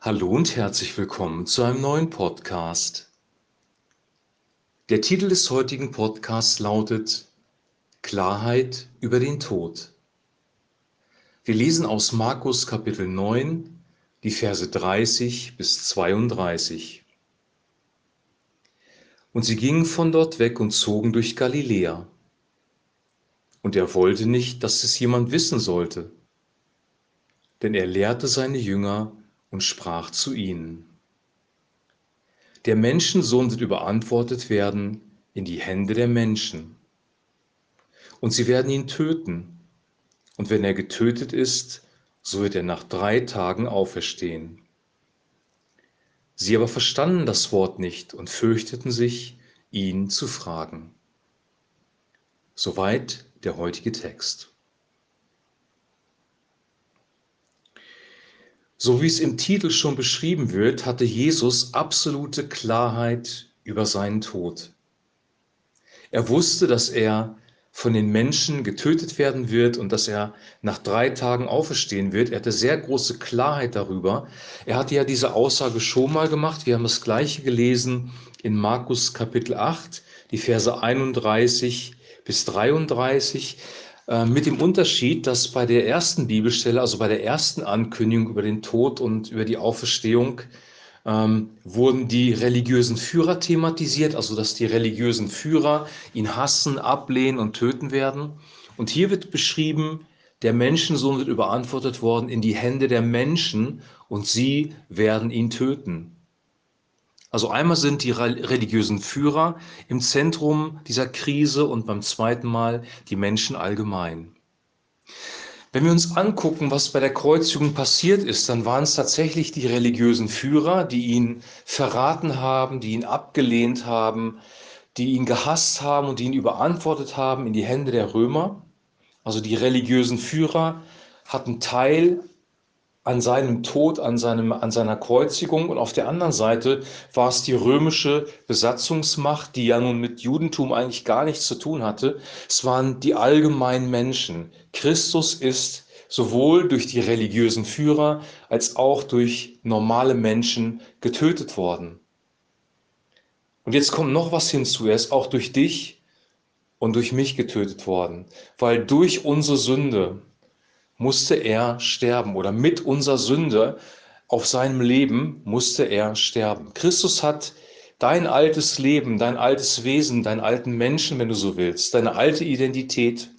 Hallo und herzlich willkommen zu einem neuen Podcast. Der Titel des heutigen Podcasts lautet Klarheit über den Tod. Wir lesen aus Markus Kapitel 9 die Verse 30 bis 32. Und sie gingen von dort weg und zogen durch Galiläa. Und er wollte nicht, dass es jemand wissen sollte, denn er lehrte seine Jünger und sprach zu ihnen. Der Menschensohn wird überantwortet werden in die Hände der Menschen. Und sie werden ihn töten. Und wenn er getötet ist, so wird er nach drei Tagen auferstehen. Sie aber verstanden das Wort nicht und fürchteten sich, ihn zu fragen. Soweit der heutige Text. So wie es im Titel schon beschrieben wird, hatte Jesus absolute Klarheit über seinen Tod. Er wusste, dass er von den Menschen getötet werden wird und dass er nach drei Tagen auferstehen wird. Er hatte sehr große Klarheit darüber. Er hatte ja diese Aussage schon mal gemacht. Wir haben das gleiche gelesen in Markus Kapitel 8, die Verse 31 bis 33. Äh, mit dem Unterschied, dass bei der ersten Bibelstelle, also bei der ersten Ankündigung über den Tod und über die Auferstehung, ähm, wurden die religiösen Führer thematisiert, also dass die religiösen Führer ihn hassen, ablehnen und töten werden. Und hier wird beschrieben, der Menschensohn wird überantwortet worden in die Hände der Menschen und sie werden ihn töten. Also einmal sind die religiösen Führer im Zentrum dieser Krise und beim zweiten Mal die Menschen allgemein. Wenn wir uns angucken, was bei der Kreuzigung passiert ist, dann waren es tatsächlich die religiösen Führer, die ihn verraten haben, die ihn abgelehnt haben, die ihn gehasst haben und die ihn überantwortet haben in die Hände der Römer. Also die religiösen Führer hatten Teil an seinem Tod, an, seinem, an seiner Kreuzigung. Und auf der anderen Seite war es die römische Besatzungsmacht, die ja nun mit Judentum eigentlich gar nichts zu tun hatte. Es waren die allgemeinen Menschen. Christus ist sowohl durch die religiösen Führer als auch durch normale Menschen getötet worden. Und jetzt kommt noch was hinzu. Er ist auch durch dich und durch mich getötet worden, weil durch unsere Sünde, musste er sterben oder mit unserer Sünde auf seinem Leben musste er sterben. Christus hat dein altes Leben, dein altes Wesen, deinen alten Menschen, wenn du so willst, deine alte Identität,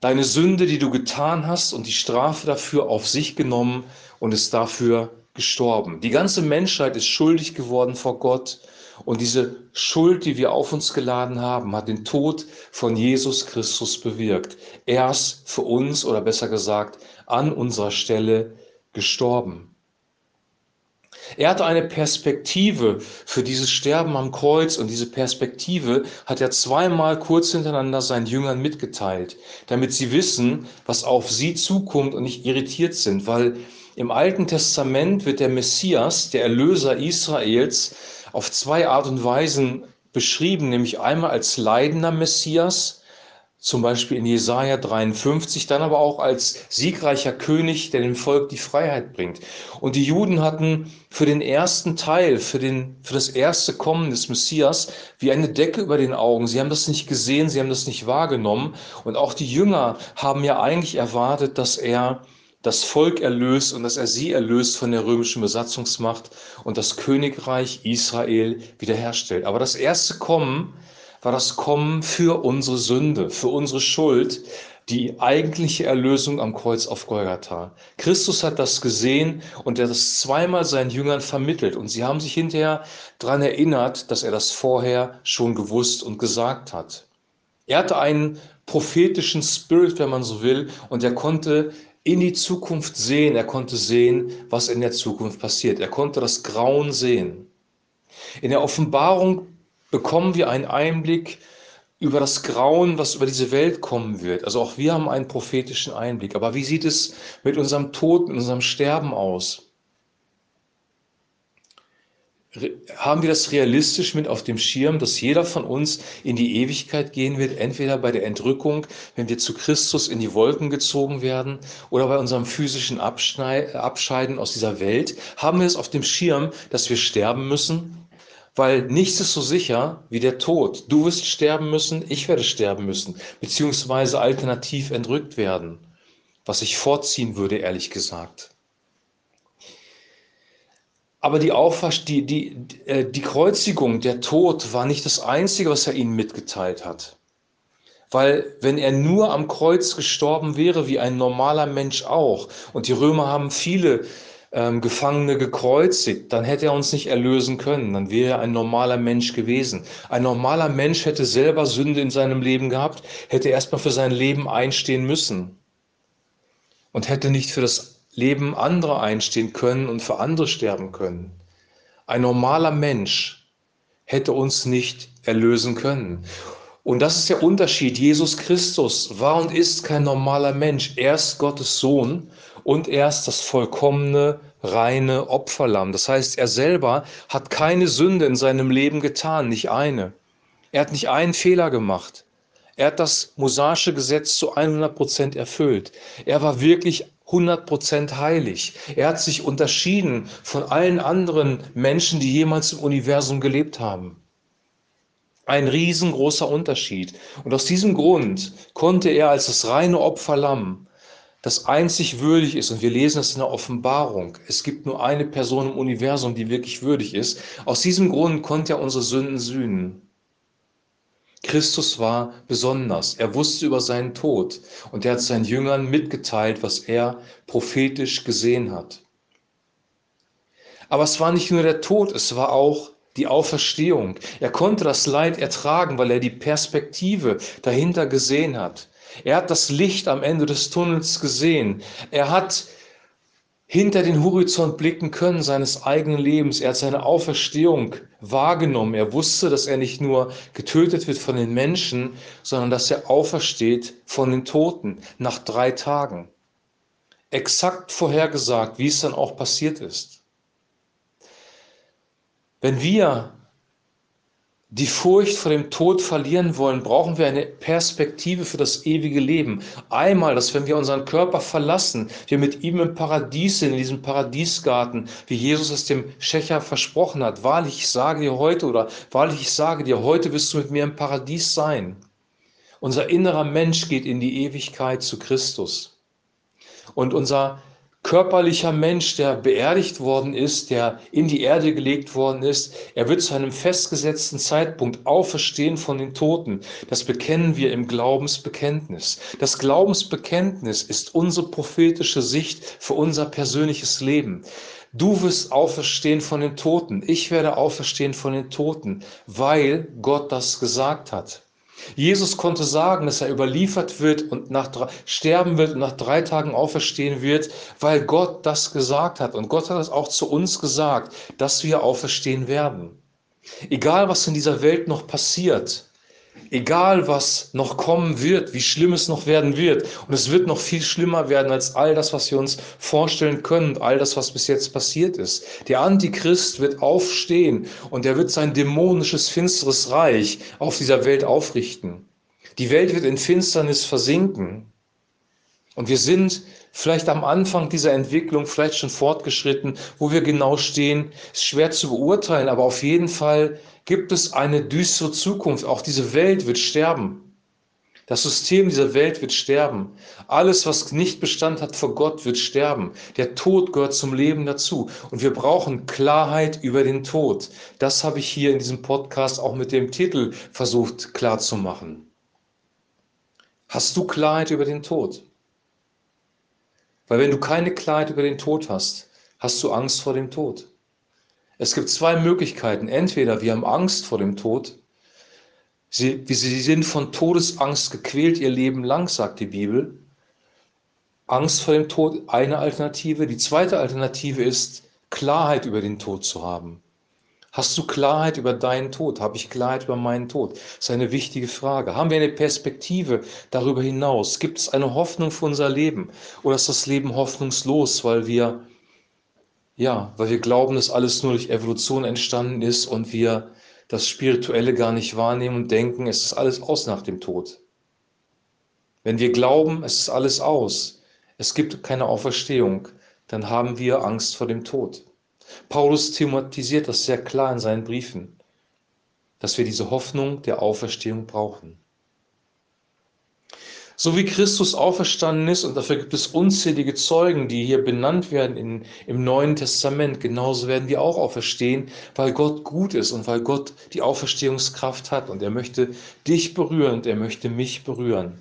deine Sünde, die du getan hast und die Strafe dafür auf sich genommen und ist dafür gestorben. Die ganze Menschheit ist schuldig geworden vor Gott und diese Schuld, die wir auf uns geladen haben, hat den Tod von Jesus Christus bewirkt. Er ist für uns oder besser gesagt an unserer Stelle gestorben. Er hatte eine Perspektive für dieses Sterben am Kreuz und diese Perspektive hat er zweimal kurz hintereinander seinen Jüngern mitgeteilt, damit sie wissen, was auf sie zukommt und nicht irritiert sind, weil im Alten Testament wird der Messias, der Erlöser Israels, auf zwei Art und Weisen beschrieben, nämlich einmal als leidender Messias, zum Beispiel in Jesaja 53, dann aber auch als siegreicher König, der dem Volk die Freiheit bringt. Und die Juden hatten für den ersten Teil, für, den, für das erste Kommen des Messias, wie eine Decke über den Augen. Sie haben das nicht gesehen, sie haben das nicht wahrgenommen. Und auch die Jünger haben ja eigentlich erwartet, dass er das Volk erlöst und dass er sie erlöst von der römischen Besatzungsmacht und das Königreich Israel wiederherstellt. Aber das erste Kommen war das Kommen für unsere Sünde, für unsere Schuld, die eigentliche Erlösung am Kreuz auf Golgatha. Christus hat das gesehen und er hat das zweimal seinen Jüngern vermittelt und sie haben sich hinterher daran erinnert, dass er das vorher schon gewusst und gesagt hat. Er hatte einen prophetischen Spirit, wenn man so will, und er konnte in die Zukunft sehen. Er konnte sehen, was in der Zukunft passiert. Er konnte das Grauen sehen. In der Offenbarung bekommen wir einen Einblick über das Grauen, was über diese Welt kommen wird. Also auch wir haben einen prophetischen Einblick. Aber wie sieht es mit unserem Tod, mit unserem Sterben aus? Haben wir das realistisch mit auf dem Schirm, dass jeder von uns in die Ewigkeit gehen wird, entweder bei der Entrückung, wenn wir zu Christus in die Wolken gezogen werden, oder bei unserem physischen Abscheiden aus dieser Welt? Haben wir es auf dem Schirm, dass wir sterben müssen? Weil nichts ist so sicher wie der Tod. Du wirst sterben müssen, ich werde sterben müssen, beziehungsweise alternativ entrückt werden, was ich vorziehen würde, ehrlich gesagt. Aber die, die, die, äh, die Kreuzigung, der Tod war nicht das Einzige, was er ihnen mitgeteilt hat. Weil wenn er nur am Kreuz gestorben wäre, wie ein normaler Mensch auch, und die Römer haben viele ähm, Gefangene gekreuzigt, dann hätte er uns nicht erlösen können, dann wäre er ein normaler Mensch gewesen. Ein normaler Mensch hätte selber Sünde in seinem Leben gehabt, hätte erstmal für sein Leben einstehen müssen und hätte nicht für das Leben anderer einstehen können und für andere sterben können. Ein normaler Mensch hätte uns nicht erlösen können. Und das ist der Unterschied. Jesus Christus war und ist kein normaler Mensch. Er ist Gottes Sohn und er ist das vollkommene, reine Opferlamm. Das heißt, er selber hat keine Sünde in seinem Leben getan, nicht eine. Er hat nicht einen Fehler gemacht. Er hat das mosaische Gesetz zu 100 Prozent erfüllt. Er war wirklich 100% heilig. Er hat sich unterschieden von allen anderen Menschen, die jemals im Universum gelebt haben. Ein riesengroßer Unterschied. Und aus diesem Grund konnte er als das reine Opferlamm, das einzig würdig ist, und wir lesen es in der Offenbarung, es gibt nur eine Person im Universum, die wirklich würdig ist, aus diesem Grund konnte er unsere Sünden sühnen. Christus war besonders. Er wusste über seinen Tod und er hat seinen Jüngern mitgeteilt, was er prophetisch gesehen hat. Aber es war nicht nur der Tod, es war auch die Auferstehung. Er konnte das Leid ertragen, weil er die Perspektive dahinter gesehen hat. Er hat das Licht am Ende des Tunnels gesehen. Er hat hinter den Horizont blicken können seines eigenen Lebens. Er hat seine Auferstehung wahrgenommen. Er wusste, dass er nicht nur getötet wird von den Menschen, sondern dass er aufersteht von den Toten nach drei Tagen. Exakt vorhergesagt, wie es dann auch passiert ist. Wenn wir die Furcht vor dem Tod verlieren wollen, brauchen wir eine Perspektive für das ewige Leben. Einmal, dass wenn wir unseren Körper verlassen, wir mit ihm im Paradies sind, in diesem Paradiesgarten, wie Jesus es dem Schächer versprochen hat. Wahrlich, ich sage dir heute oder wahrlich, ich sage dir, heute wirst du mit mir im Paradies sein. Unser innerer Mensch geht in die Ewigkeit zu Christus. Und unser körperlicher Mensch, der beerdigt worden ist, der in die Erde gelegt worden ist, er wird zu einem festgesetzten Zeitpunkt auferstehen von den Toten. Das bekennen wir im Glaubensbekenntnis. Das Glaubensbekenntnis ist unsere prophetische Sicht für unser persönliches Leben. Du wirst auferstehen von den Toten. Ich werde auferstehen von den Toten, weil Gott das gesagt hat. Jesus konnte sagen, dass er überliefert wird und nach drei, sterben wird und nach drei Tagen auferstehen wird, weil Gott das gesagt hat. Und Gott hat es auch zu uns gesagt, dass wir auferstehen werden. Egal, was in dieser Welt noch passiert, egal was noch kommen wird, wie schlimm es noch werden wird. Und es wird noch viel schlimmer werden als all das, was wir uns vorstellen können all das, was bis jetzt passiert ist. Der Antichrist wird aufstehen und er wird sein dämonisches, finsteres Reich auf dieser Welt aufrichten. Die Welt wird in Finsternis versinken. Und wir sind vielleicht am Anfang dieser Entwicklung, vielleicht schon fortgeschritten, wo wir genau stehen, ist schwer zu beurteilen, aber auf jeden Fall gibt es eine düstere Zukunft. Auch diese Welt wird sterben. Das System dieser Welt wird sterben. Alles, was nicht Bestand hat vor Gott, wird sterben. Der Tod gehört zum Leben dazu. Und wir brauchen Klarheit über den Tod. Das habe ich hier in diesem Podcast auch mit dem Titel versucht klarzumachen. Hast du Klarheit über den Tod? Weil wenn du keine Klarheit über den Tod hast, hast du Angst vor dem Tod. Es gibt zwei Möglichkeiten. Entweder wir haben Angst vor dem Tod, sie, sie sind von Todesangst gequält ihr Leben lang, sagt die Bibel. Angst vor dem Tod, eine Alternative. Die zweite Alternative ist, Klarheit über den Tod zu haben. Hast du Klarheit über deinen Tod? Habe ich Klarheit über meinen Tod? Das ist eine wichtige Frage. Haben wir eine Perspektive darüber hinaus? Gibt es eine Hoffnung für unser Leben? Oder ist das Leben hoffnungslos, weil wir Ja, weil wir glauben, dass alles nur durch Evolution entstanden ist und wir das Spirituelle gar nicht wahrnehmen und denken, es ist alles aus nach dem Tod. Wenn wir glauben, es ist alles aus, es gibt keine Auferstehung, dann haben wir Angst vor dem Tod. Paulus thematisiert das sehr klar in seinen Briefen, dass wir diese Hoffnung der Auferstehung brauchen. So wie Christus auferstanden ist, und dafür gibt es unzählige Zeugen, die hier benannt werden in, im Neuen Testament, genauso werden wir auch auferstehen, weil Gott gut ist und weil Gott die Auferstehungskraft hat. Und er möchte dich berühren und er möchte mich berühren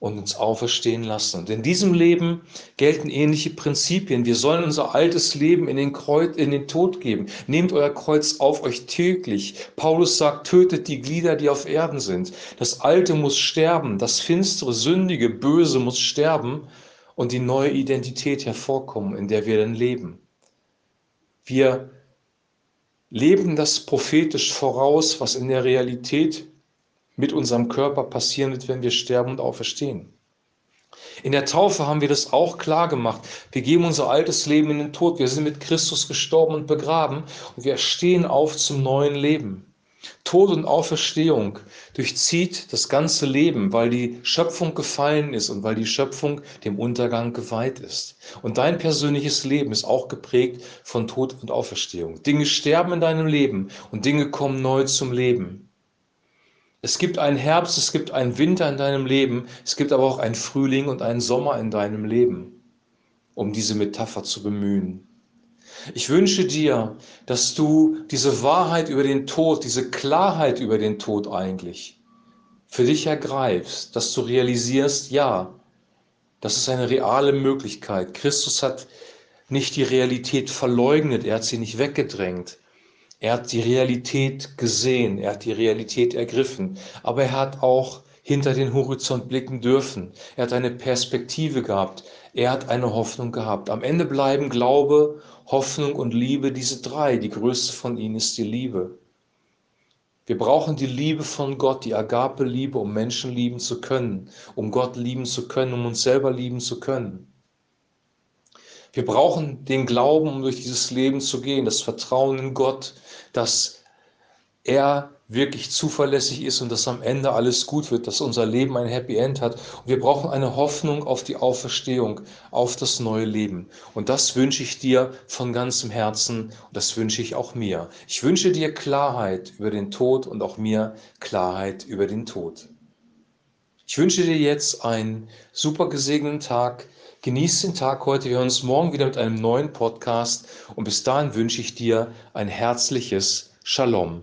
und uns auferstehen lassen. Und in diesem Leben gelten ähnliche Prinzipien. Wir sollen unser altes Leben in den, Kreuz, in den Tod geben. Nehmt euer Kreuz auf euch täglich. Paulus sagt, tötet die Glieder, die auf Erden sind. Das Alte muss sterben, das finstere, sündige, böse muss sterben und die neue Identität hervorkommen, in der wir dann leben. Wir leben das prophetisch voraus, was in der Realität mit unserem Körper passieren wird, wenn wir sterben und auferstehen. In der Taufe haben wir das auch klar gemacht. Wir geben unser altes Leben in den Tod. Wir sind mit Christus gestorben und begraben und wir stehen auf zum neuen Leben. Tod und Auferstehung durchzieht das ganze Leben, weil die Schöpfung gefallen ist und weil die Schöpfung dem Untergang geweiht ist. Und dein persönliches Leben ist auch geprägt von Tod und Auferstehung. Dinge sterben in deinem Leben und Dinge kommen neu zum Leben. Es gibt einen Herbst, es gibt einen Winter in deinem Leben, es gibt aber auch einen Frühling und einen Sommer in deinem Leben, um diese Metapher zu bemühen. Ich wünsche dir, dass du diese Wahrheit über den Tod, diese Klarheit über den Tod eigentlich für dich ergreifst, dass du realisierst, ja, das ist eine reale Möglichkeit. Christus hat nicht die Realität verleugnet, er hat sie nicht weggedrängt, er hat die Realität gesehen, er hat die Realität ergriffen, aber er hat auch hinter den Horizont blicken dürfen. Er hat eine Perspektive gehabt, er hat eine Hoffnung gehabt. Am Ende bleiben Glaube, Hoffnung und Liebe diese drei. Die größte von ihnen ist die Liebe. Wir brauchen die Liebe von Gott, die Agape-Liebe, um Menschen lieben zu können, um Gott lieben zu können, um uns selber lieben zu können. Wir brauchen den Glauben, um durch dieses Leben zu gehen, das Vertrauen in Gott, dass er wirklich zuverlässig ist und dass am Ende alles gut wird, dass unser Leben ein Happy End hat. Und wir brauchen eine Hoffnung auf die Auferstehung, auf das neue Leben. Und das wünsche ich dir von ganzem Herzen und das wünsche ich auch mir. Ich wünsche dir Klarheit über den Tod und auch mir Klarheit über den Tod. Ich wünsche dir jetzt einen super gesegneten Tag. Genieß den Tag heute. Wir hören uns morgen wieder mit einem neuen Podcast. Und bis dahin wünsche ich dir ein herzliches Shalom.